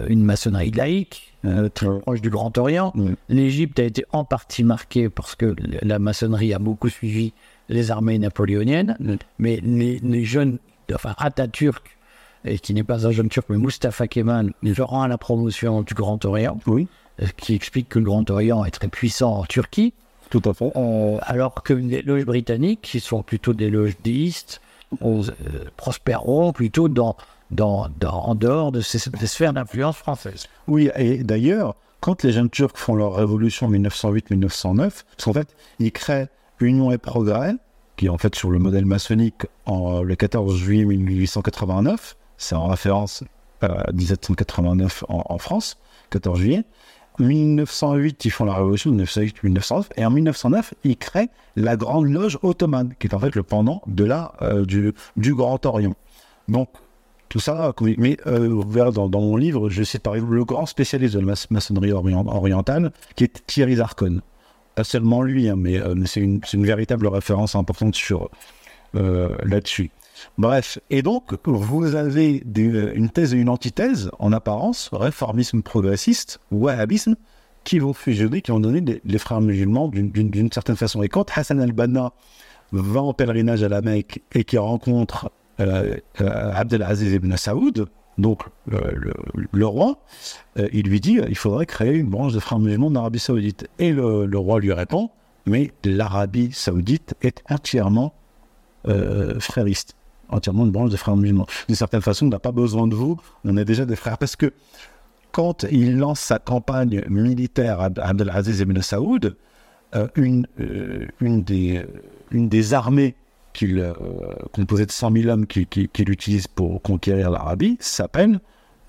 euh, une maçonnerie laïque, euh, très proche du Grand Orient. L'Égypte a été en partie marquée parce que la maçonnerie a beaucoup suivi les armées napoléoniennes, mais les, jeunes, enfin Atatürk, et qui n'est pas un jeune turc, mais Mustafa Kemal, se rend à la promotion du Grand Orient, oui. Euh, qui explique que le Grand Orient est très puissant en Turquie. Tout à fait. alors que les loges britanniques, qui sont plutôt des loges déistes, euh, prospéreront plutôt dans, en dehors de ces, sphères d'influence françaises. Oui, et d'ailleurs, quand les jeunes Turcs font leur révolution en 1908-1909, en fait, ils créent Union et Progrès, qui est en fait sur le modèle maçonnique en, le 14 juillet 1889. C'est en référence à 1789 en, en France, 14 juillet. 1908, ils font la révolution, 1908-1909, et en 1909, ils créent la Grande Loge ottomane, qui est en fait le pendant de la, euh, du, Grand Orient. Donc, tout ça, mais euh, vous verrez dans, mon livre, je cite par exemple le grand spécialiste de la maçonnerie orientale, qui est Thierry Zarkon. Pas seulement lui, hein, mais euh, c'est une, une, véritable référence importante sur euh, là-dessus. Bref, et donc vous avez une thèse et une antithèse en apparence, réformisme progressiste, wahhabisme, qui vont fusionner, qui ont donné les, frères musulmans d'une certaine façon. Et quand Hassan al-Banna va en pèlerinage à la Mecque et qui rencontre euh, euh, Abdelaziz ibn Saoud, donc le, roi, euh, il lui dit il faudrait créer une branche de frères musulmans d'Arabie Saoudite. Et le, roi lui répond mais l'Arabie Saoudite est entièrement frériste entièrement une branche des frères musulmans. D'une certaine façon, on n'a pas besoin de vous, on est déjà des frères. Parce que quand il lance sa campagne militaire à Abdelaziz ibn Saoud, euh, une, euh, une, des, une des armées qu'il, euh, composée de 100 000 hommes qu'il qui, qui utilise pour conquérir l'Arabie s'appelle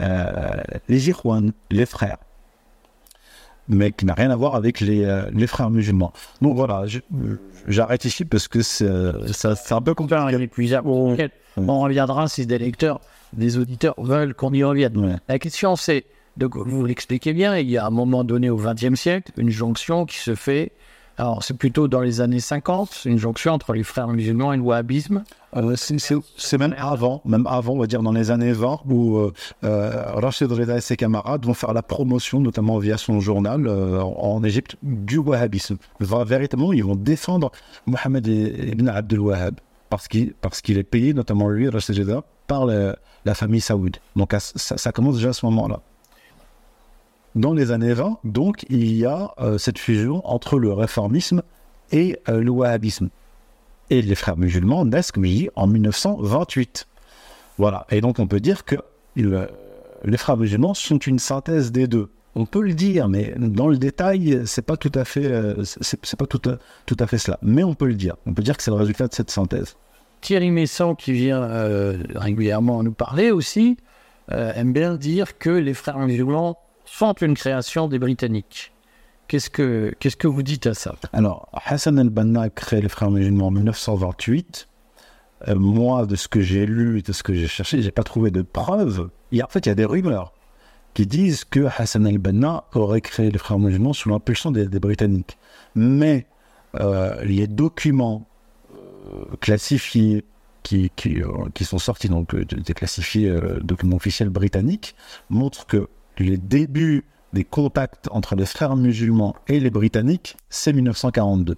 euh, les Irwan, les frères mais qui n'a rien à voir avec les, euh, les frères musulmans. Donc voilà, j'arrête ici parce que c'est un peu compliqué. On, on reviendra si des lecteurs, des auditeurs veulent qu'on y revienne. Ouais. La question c'est, donc vous l'expliquez bien, il y a un moment donné au XXe siècle une jonction qui se fait alors, c'est plutôt dans les années 50, c'est une jonction entre les frères musulmans et le wahhabisme. Euh, c'est même avant, même avant, on va dire dans les années 20, où euh, euh, Rachid Reda et ses camarades vont faire la promotion, notamment via son journal euh, en Égypte, du wahhabisme. Véritablement, ils vont défendre Mohamed ibn Abdel Wahhab, parce qu'il est payé, notamment lui, Rachid Reda, par la famille saoud. Donc ça commence déjà à ce moment-là dans les années 20, donc, il y a euh, cette fusion entre le réformisme et euh, le wahhabisme. Et les frères musulmans naissent, comme je dis, en 1928. Voilà. Et donc, on peut dire que il, les frères musulmans sont une synthèse des deux. On peut le dire, mais dans le détail, c'est pas tout à fait, euh, c'est pas tout à, tout à fait cela. Mais on peut le dire. On peut dire que c'est le résultat de cette synthèse. Thierry Messon, qui vient euh, régulièrement nous parler aussi, euh, aime bien dire que les frères musulmans sont une création des Britanniques. Qu'est-ce que, qu'est-ce que vous dites à ça? Alors, Hassan el-Banna a créé les frères musulmans en 1928. Euh, moi, de ce que j'ai lu et de ce que j'ai cherché, j'ai pas trouvé de preuves. En fait, il y a des rumeurs qui disent que Hassan el-Banna aurait créé les frères musulmans sous l'impulsion des, Britanniques. Mais euh, les documents euh, classifiés qui, euh, qui, sont sortis, donc des classifiés documents officiels britanniques, montrent que les débuts des contacts entre les frères musulmans et les Britanniques, c'est 1942.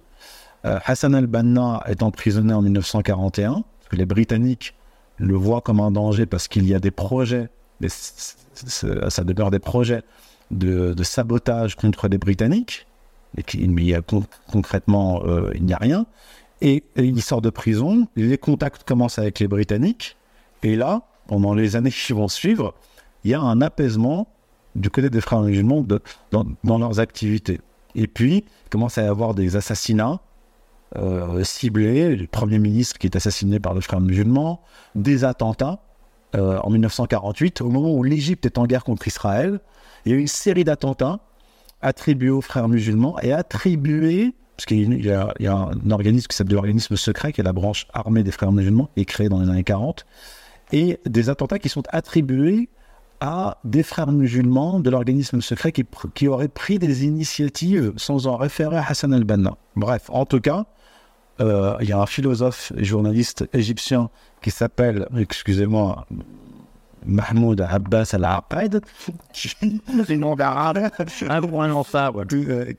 Euh, Hassan al-Banna est emprisonné en 1941, parce que les Britanniques le voient comme un danger parce qu'il y a des projets, des, ça demeure des projets de, sabotage contre les Britanniques, et mais il y a, con, concrètement, euh, il n'y a rien. Et, il sort de prison, les contacts commencent avec les Britanniques, et là, pendant les années qui vont suivre, il y a un apaisement du côté des frères musulmans dans, leurs activités. Et puis, il commence à y avoir des assassinats euh, ciblés, le Premier ministre qui est assassiné par les frères musulmans, des attentats euh, en 1948, au moment où l'Égypte est en guerre contre Israël. Il y a une série d'attentats attribués aux frères musulmans et attribués, parce qu'il y, y, a un organisme qui s'appelle l'organisme secret, qui est la branche armée des frères musulmans, et créé dans les années 40, et des attentats qui sont attribués à des frères musulmans de l'organisme secret qui, qui auraient pris des initiatives sans en référer à Hassan al-Banna. Bref, en tout cas, euh, il y a un philosophe et journaliste égyptien qui s'appelle, excusez-moi, Mahmoud Abbas al-Aqaid, nom d'arabe,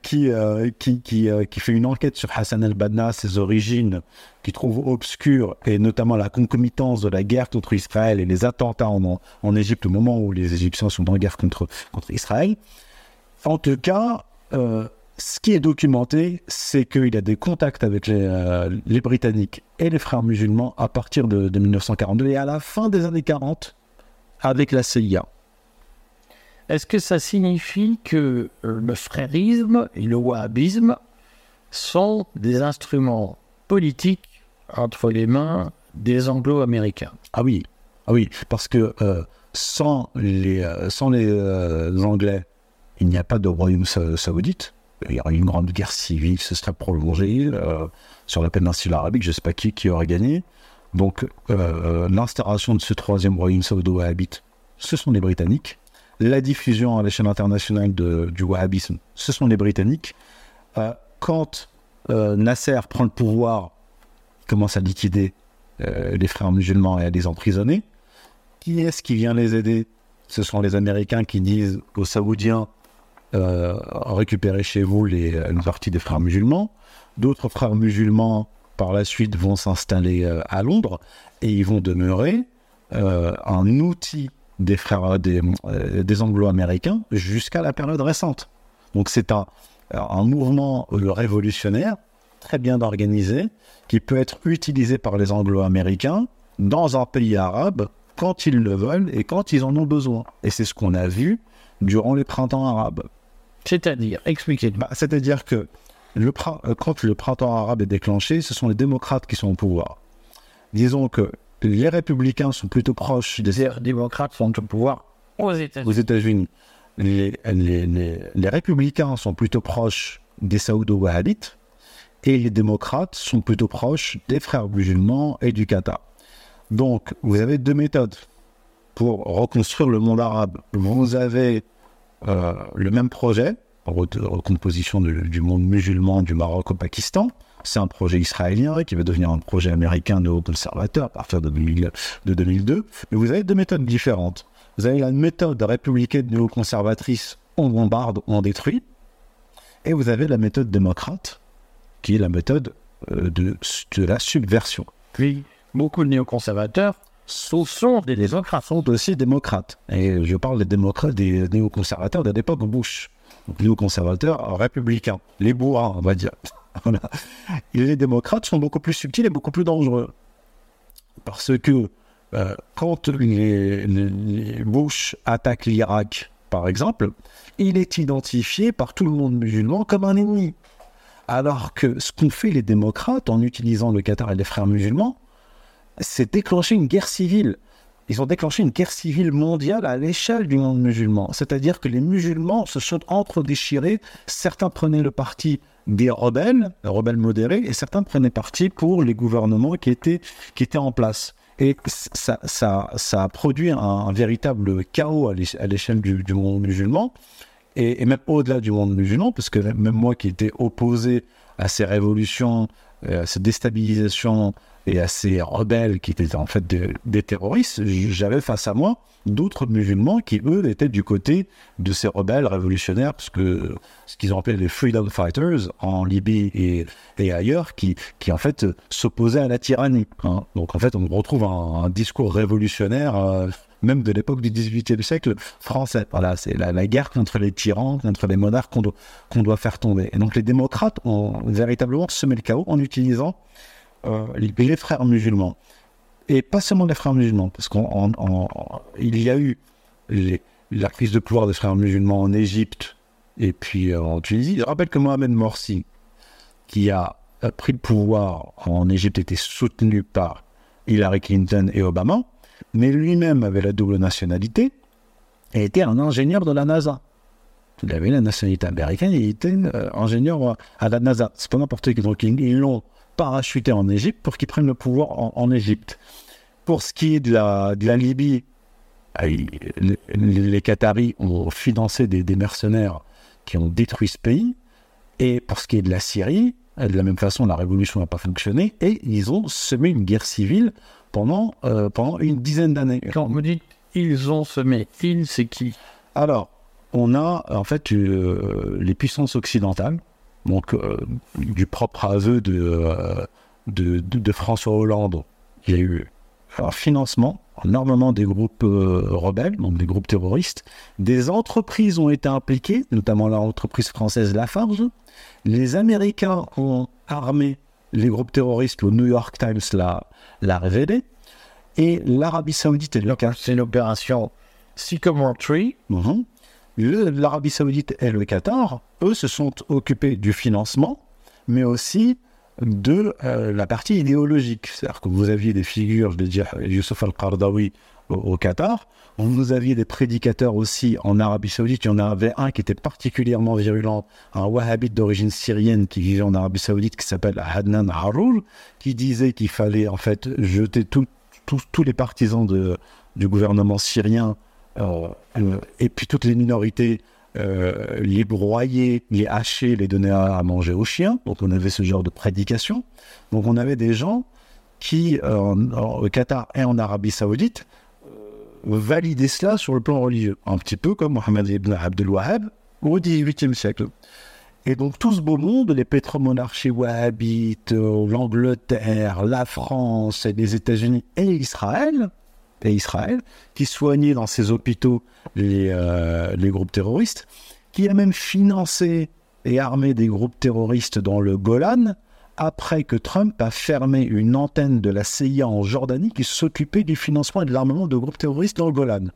qui, euh, qui, qui, euh, qui fait une enquête sur Hassan al-Banna, ses origines, qui trouve obscures, et notamment la concomitance de la guerre contre Israël et les attentats en, en Égypte au moment où les Égyptiens sont en guerre contre, contre Israël. En tout cas, euh, ce qui est documenté, c'est qu'il a des contacts avec les, euh, les, Britanniques et les frères musulmans à partir de, de 1942 et à la fin des années 40 avec la CIA. Est-ce que ça signifie que le frérisme et le wahhabisme sont des instruments politiques entre les mains des anglo-américains? Ah oui, ah oui, parce que euh, sans les, euh, sans les euh, Anglais, il n'y a pas de royaume sa- saoudite. Il y aurait une grande guerre civile, ce serait prolongé euh, sur la péninsule arabique. Je ne sais pas qui, qui aurait gagné. Donc, euh, l'instauration de ce troisième royaume saoudo-wahhabite, ce sont les Britanniques. La diffusion à l'échelle internationale du wahhabisme, ce sont les Britanniques. Euh, quand euh, Nasser prend le pouvoir, il commence à liquider euh, les frères musulmans et à les emprisonner. Qui est-ce qui vient les aider? Ce sont les Américains qui disent aux Saoudiens euh, récupérez chez vous les, une partie des frères musulmans. D'autres frères musulmans, par la suite, vont s'installer euh, à Londres et ils vont demeurer euh, un outil des frères des, euh, des anglo-américains jusqu'à la période récente. Donc c'est un, un mouvement révolutionnaire très bien organisé qui peut être utilisé par les anglo-américains dans un pays arabe quand ils le veulent et quand ils en ont besoin. Et c'est ce qu'on a vu durant les printemps arabes. C'est-à-dire, expliquez-nous. Bah, C'est-à-dire que le euh, quand le printemps arabe est déclenché, ce sont les démocrates qui sont au pouvoir. Disons que les républicains sont plutôt proches des Les démocrates sont au pouvoir aux aux États-Unis. Les, les- les- les républicains sont plutôt proches des saoudo-wahhabites et les démocrates sont plutôt proches des frères musulmans et du Qatar. Donc, vous avez deux méthodes pour reconstruire le monde arabe. Vous avez euh, le même projet, recomposition de- du monde musulman du Maroc au Pakistan. C'est un projet israélien qui va devenir un projet américain néoconservateur à partir de, 2000 de 2002. Mais vous avez deux méthodes différentes. Vous avez la méthode républicaine néoconservatrice, on bombarde, on détruit. Et vous avez la méthode démocrate, qui est la méthode euh, de, de la subversion. Puis, beaucoup de néoconservateurs ce sont des démocrates. sont aussi démocrates. Et je parle des démocrates, des néoconservateurs de l'époque Bush. Donc néoconservateurs républicains, les bourrins, on va dire. Les démocrates sont beaucoup plus subtils et beaucoup plus dangereux. Parce que euh, quand les- les Bush attaquent l'Irak, par exemple, il est identifié par tout le monde musulman comme un ennemi. Alors que ce qu'ont fait les démocrates en utilisant le Qatar et les frères musulmans, c'est déclencher une guerre civile. Ils ont déclenché une guerre civile mondiale à l'échelle du monde musulman. C'est-à-dire que les musulmans se sont entre-déchirés. Certains prenaient le parti des rebelles, les rebelles modérés, et certains prenaient parti pour les gouvernements qui étaient, qui étaient en place. Et ça, ça, ça a produit un, véritable chaos à l'éche- à l'échelle du, monde musulman, et, et même au-delà du monde musulman, parce que même moi qui étais opposé à ces révolutions, euh, à ces déstabilisations et à ces rebelles qui étaient en fait de- des terroristes, j'avais face à moi d'autres musulmans qui, eux, étaient du côté de ces rebelles révolutionnaires, parce que ce qu'ils ont appelé les freedom fighters en Libye et, et ailleurs, qui, qui en fait s'opposaient à la tyrannie. hein. Donc en fait, on retrouve un, discours révolutionnaire, euh, même de l'époque du XVIIIe siècle français. Voilà, c'est la, la guerre contre les tyrans, contre les monarques qu'on doit, qu'on doit faire tomber. Et donc les démocrates ont véritablement semé le chaos en utilisant les, les frères musulmans. Et pas seulement les frères musulmans, parce qu'il y a eu la prise de pouvoir des frères musulmans en Égypte et puis euh, en Tunisie. Je rappelle que Mohamed Morsi, qui a a pris le pouvoir en Égypte, était soutenu par Hillary Clinton et Obama, mais lui-même avait la double nationalité et était un ingénieur de la NASA. Il avait la nationalité américaine et il était euh, ingénieur à la NASA. C'est pas n'importe qui. Donc ils l'ont parachuté en Égypte pour qu'il prenne le pouvoir en, en Égypte. Pour ce qui est de la, de la Libye, ah, les, les Qataris ont financé des, des mercenaires qui ont détruit ce pays. Et pour ce qui est de la Syrie, de la même façon, la révolution n'a pas fonctionné et ils ont semé une guerre civile pendant, euh, pendant une dizaine d'années. Quand vous dites ils ont semé, ils, c'est qui? Alors, on a en fait euh, les puissances occidentales, donc euh, du propre aveu de, euh, de, de- de François Hollande, il y a eu un financement, un armement des groupes euh, rebelles, donc des groupes terroristes. Des entreprises ont été impliquées, notamment l'entreprise française Lafarge. Les Américains ont armé les groupes terroristes, le New York Times l'a révélé. Et l'Arabie Saoudite et le C'est l'opération Sycamore Tree. Mhm. L'Arabie Saoudite et le Qatar, eux, se sont occupés du financement, mais aussi de euh, la partie idéologique. C'est-à-dire que vous aviez des figures, je vais dire Youssef al-Qardawi au, Qatar, vous aviez des prédicateurs aussi en Arabie Saoudite. Il y en avait un qui était particulièrement virulent, un wahhabite d'origine syrienne qui vivait en Arabie Saoudite, qui s'appelle Hadnan Haroul, qui disait qu'il fallait en fait jeter tous les partisans du gouvernement syrien et puis toutes les minorités euh, les broyer, les hacher, les donner à, manger aux chiens. Donc on avait ce genre de prédication. Donc on avait des gens qui, au Qatar et en Arabie Saoudite, validaient cela sur le plan religieux. Un petit peu comme Mohamed ibn Abdel Wahhab au XVIIIe siècle. Et donc tout ce beau monde, les pétromonarchies wahhabites, l'Angleterre, la France, les États-Unis et Israël, et Israël, qui soignait dans ses hôpitaux les, euh, les groupes terroristes, qui a même financé et armé des groupes terroristes dans le Golan, après que Trump a fermé une antenne de la CIA en Jordanie qui s'occupait du financement et de l'armement de groupes terroristes dans le Golan.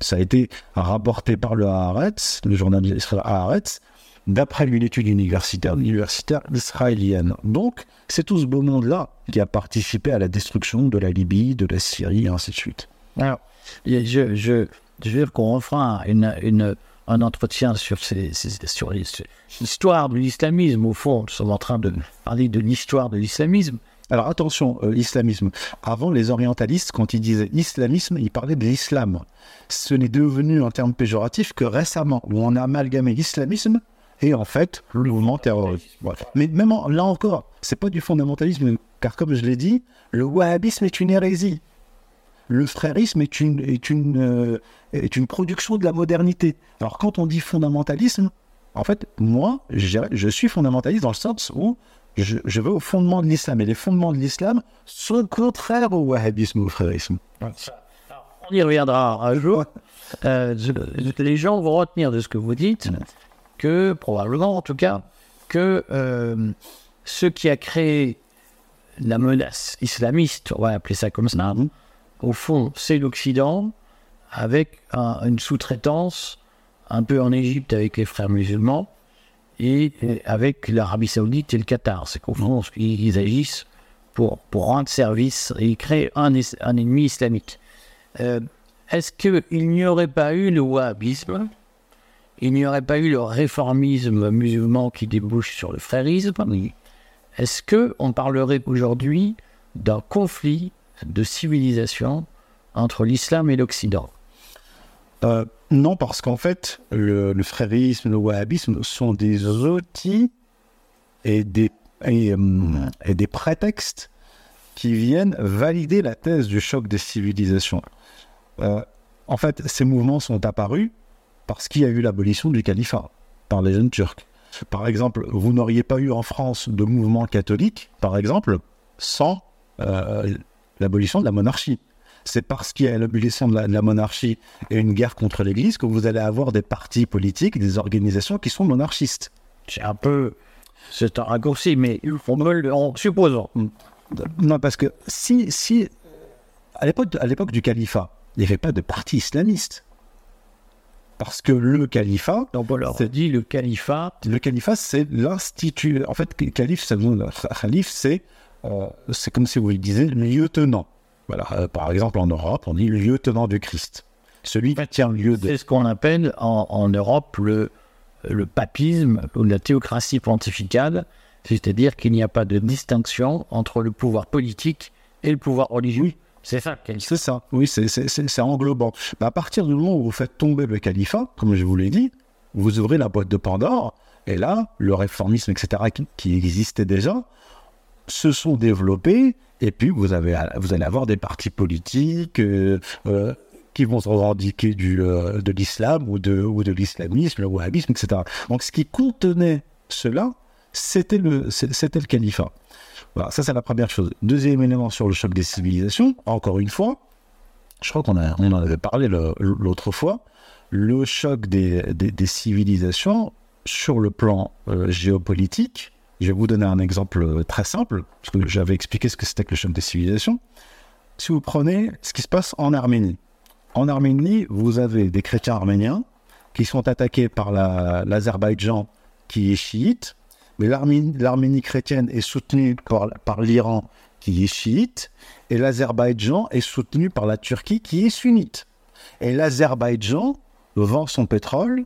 Ça a été rapporté par le Haaretz, le journal israélien Haaretz, d'après une étude universitaire, universitaire israélienne. Donc, c'est tout ce beau monde-là qui a participé à la destruction de la Libye, de la Syrie, et ainsi de suite. Alors, je, je, je veux qu'on refera une, une, un entretien sur, ces, sur l'histoire de l'islamisme. Au fond, nous sommes en train de parler de l'histoire de l'islamisme. Alors attention, euh, l'islamisme. Avant, les orientalistes, quand ils disaient islamisme, ils parlaient de l'islam. Ce n'est devenu un terme péjoratif que récemment, où on a amalgamé l'islamisme et en fait le mouvement terroriste. Mais même là encore, c'est pas du fondamentalisme, car comme je l'ai dit, le wahhabisme est une hérésie. Le frérisme est une, est une, euh, est une production de la modernité. Alors quand on dit fondamentalisme, en fait, moi, je, je suis fondamentaliste dans le sens où je, je vais au fondement de l'islam. Et les fondements de l'islam sont contraires au wahhabisme ou au frérisme. On y reviendra un jour. Euh, les gens vont retenir de ce que vous dites que, probablement en tout cas, que euh, ce qui a créé la menace islamiste, on va appeler ça comme ça, mhm. au fond, c'est l'Occident, avec une sous-traitance un peu en Égypte avec les frères musulmans et, avec l'Arabie Saoudite et le Qatar. C'est qu'au fond, ils, agissent pour, pour rendre service et créer un, un ennemi islamique. Euh, est-ce qu'il n'y aurait pas eu le wahhabisme? Il n'y aurait pas eu le réformisme musulman qui débouche sur le frérisme, est-ce que on parlerait aujourd'hui d'un conflit de civilisation entre l'islam et l'Occident? Euh, Non, parce qu'en fait, le, frérisme, le wahhabisme sont des outils et des, et, euh, des prétextes qui viennent valider la thèse du choc des civilisations. Euh, en fait, ces mouvements sont apparus parce qu'il y a eu l'abolition du califat par les jeunes turcs. Par exemple, vous n'auriez pas eu en France de mouvement catholique, par exemple, sans euh, l'abolition de la monarchie. C'est parce qu'il y a l'abolition de, la monarchie et une guerre contre l'Église que vous allez avoir des partis politiques, des organisations qui sont monarchistes. C'est un peu... C'est un raccourci, mais on me. En supposant. Non, parce que si... si à l'époque du califat, il n'y avait pas de parti islamiste. Parce que le califat. On dit le califat. Le califat, c'est l'institut. En fait, calife, ça c'est euh, c'est comme si vous disiez lieutenant. Voilà. Euh, par exemple, en Europe, on dit lieutenant du Christ. Celui qui tient lieu de. C'est ce qu'on appelle en, en, Europe le, le papisme ou la théocratie pontificale. C'est-à-dire qu'il n'y a pas de distinction entre le pouvoir politique et le pouvoir religieux. C'est ça, C'est ça, oui, c'est englobant. à partir du moment où vous faites tomber le califat, comme je vous l'ai dit, vous ouvrez la boîte de Pandore, et là, le réformisme, etc., qui, existait déjà, se sont développés, et puis vous, avez, vous allez avoir des partis politiques euh, euh, qui vont se revendiquer du, euh, de l'islam ou de, ou de l'islamisme, le wahhabisme, etc. Donc ce qui contenait cela, c'était le, c'était le califat. Voilà, ça c'est la première chose. Deuxième élément sur le choc des civilisations, encore une fois, je crois qu'on on en avait parlé l'autre fois, le choc des, civilisations sur le plan euh, géopolitique. Je vais vous donner un exemple euh, très simple, parce que j'avais expliqué ce que c'était que le choc des civilisations. Si vous prenez ce qui se passe en Arménie. En Arménie, vous avez des chrétiens arméniens qui sont attaqués par l'Azerbaïdjan qui est chiite, Mais l'Arménie chrétienne est soutenue par, l'Iran qui est chiite, et l'Azerbaïdjan est soutenu par la Turquie qui est sunnite. Et l'Azerbaïdjan vend son pétrole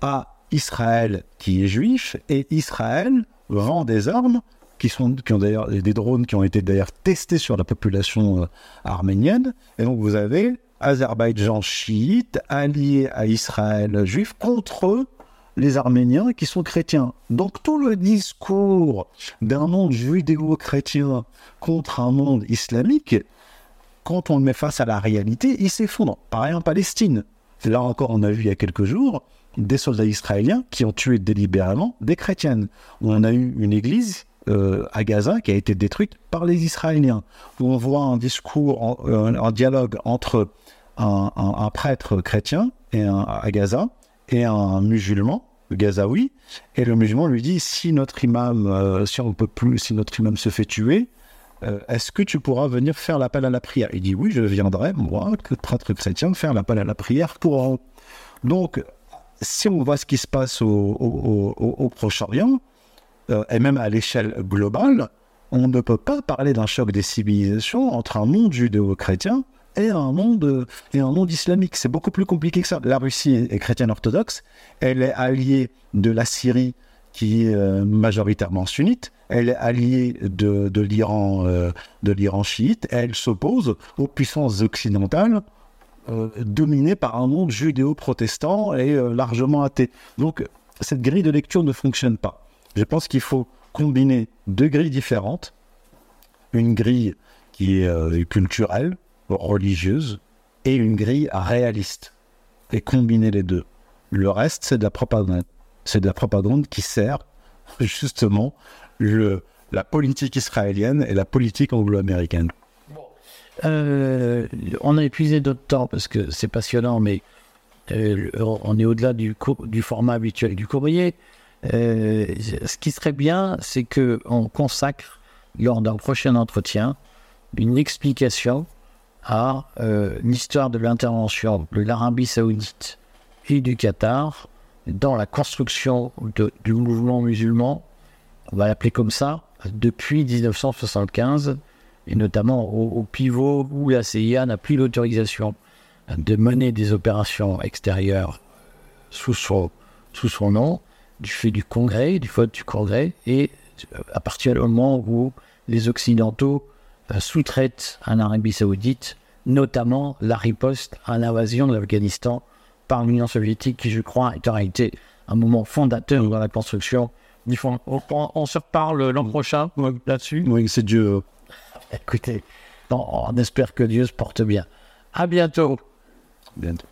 à Israël qui est juif, et Israël vend des armes qui sont qui ont d'ailleurs des drones qui ont été d'ailleurs testés sur la population euh, arménienne. Et donc vous avez Azerbaïdjan chiite allié à Israël juif contre les Arméniens qui sont chrétiens. Donc tout le discours d'un monde judéo-chrétien contre un monde islamique, quand on le met face à la réalité, il s'effondre. Pareil en Palestine. Là encore, on a vu il y a quelques jours des soldats israéliens qui ont tué délibérément des chrétiennes. On a eu une église euh, à Gaza qui a été détruite par les Israéliens. Où on voit un discours, euh, dialogue entre un, prêtre chrétien et à Gaza et un musulman gazaoui, et le musulman lui dit si notre imam, euh, si on peut plus, si notre imam se fait tuer, euh, est-ce que tu pourras venir faire l'appel à la prière? Il dit oui, je viendrai, moi, prêtre chrétien, faire l'appel à la prière pour. Donc, si on voit ce qui se passe au, Proche-Orient, euh, et même à l'échelle globale, on ne peut pas parler d'un choc des civilisations entre un monde judéo-chrétien et un monde, et un monde islamique. C'est beaucoup plus compliqué que ça. La Russie est, chrétienne orthodoxe, elle est alliée de la Syrie qui est euh, majoritairement sunnite, elle est alliée de, de l'Iran euh, de l'Iran chiite, elle s'oppose aux puissances occidentales euh, dominées par un monde judéo-protestant et largement athée. Donc cette grille de lecture ne fonctionne pas. Je pense qu'il faut combiner deux grilles différentes, une grille qui est culturelle, religieuse et une grille réaliste. Et combiner les deux. Le reste, c'est de la propagande. C'est de la propagande qui sert justement le, la politique israélienne et la politique anglo-américaine. Euh, on a épuisé notre temps parce que c'est passionnant, mais euh, on est au-delà du, du, format habituel du courrier. Euh, ce qui serait bien, c'est qu'on consacre, lors d'un prochain entretien, une explication à euh, l'histoire de l'intervention de l'Arabie saoudite et du Qatar dans la construction du mouvement musulman, on va l'appeler comme ça, depuis 1975, et notamment au, pivot où la CIA n'a plus l'autorisation de mener des opérations extérieures sous son, nom, du fait du Congrès, du vote du Congrès, et à partir du moment où les Occidentaux euh, sous-traite en Arabie Saoudite, notamment la riposte à l'invasion de l'Afghanistan par l'Union soviétique, qui, je crois, est en réalité un moment fondateur dans la construction du fond. On, se reparle l'an prochain là-dessus? Oui, c'est Dieu. Écoutez, on espère que Dieu se porte bien. À bientôt. Bientôt.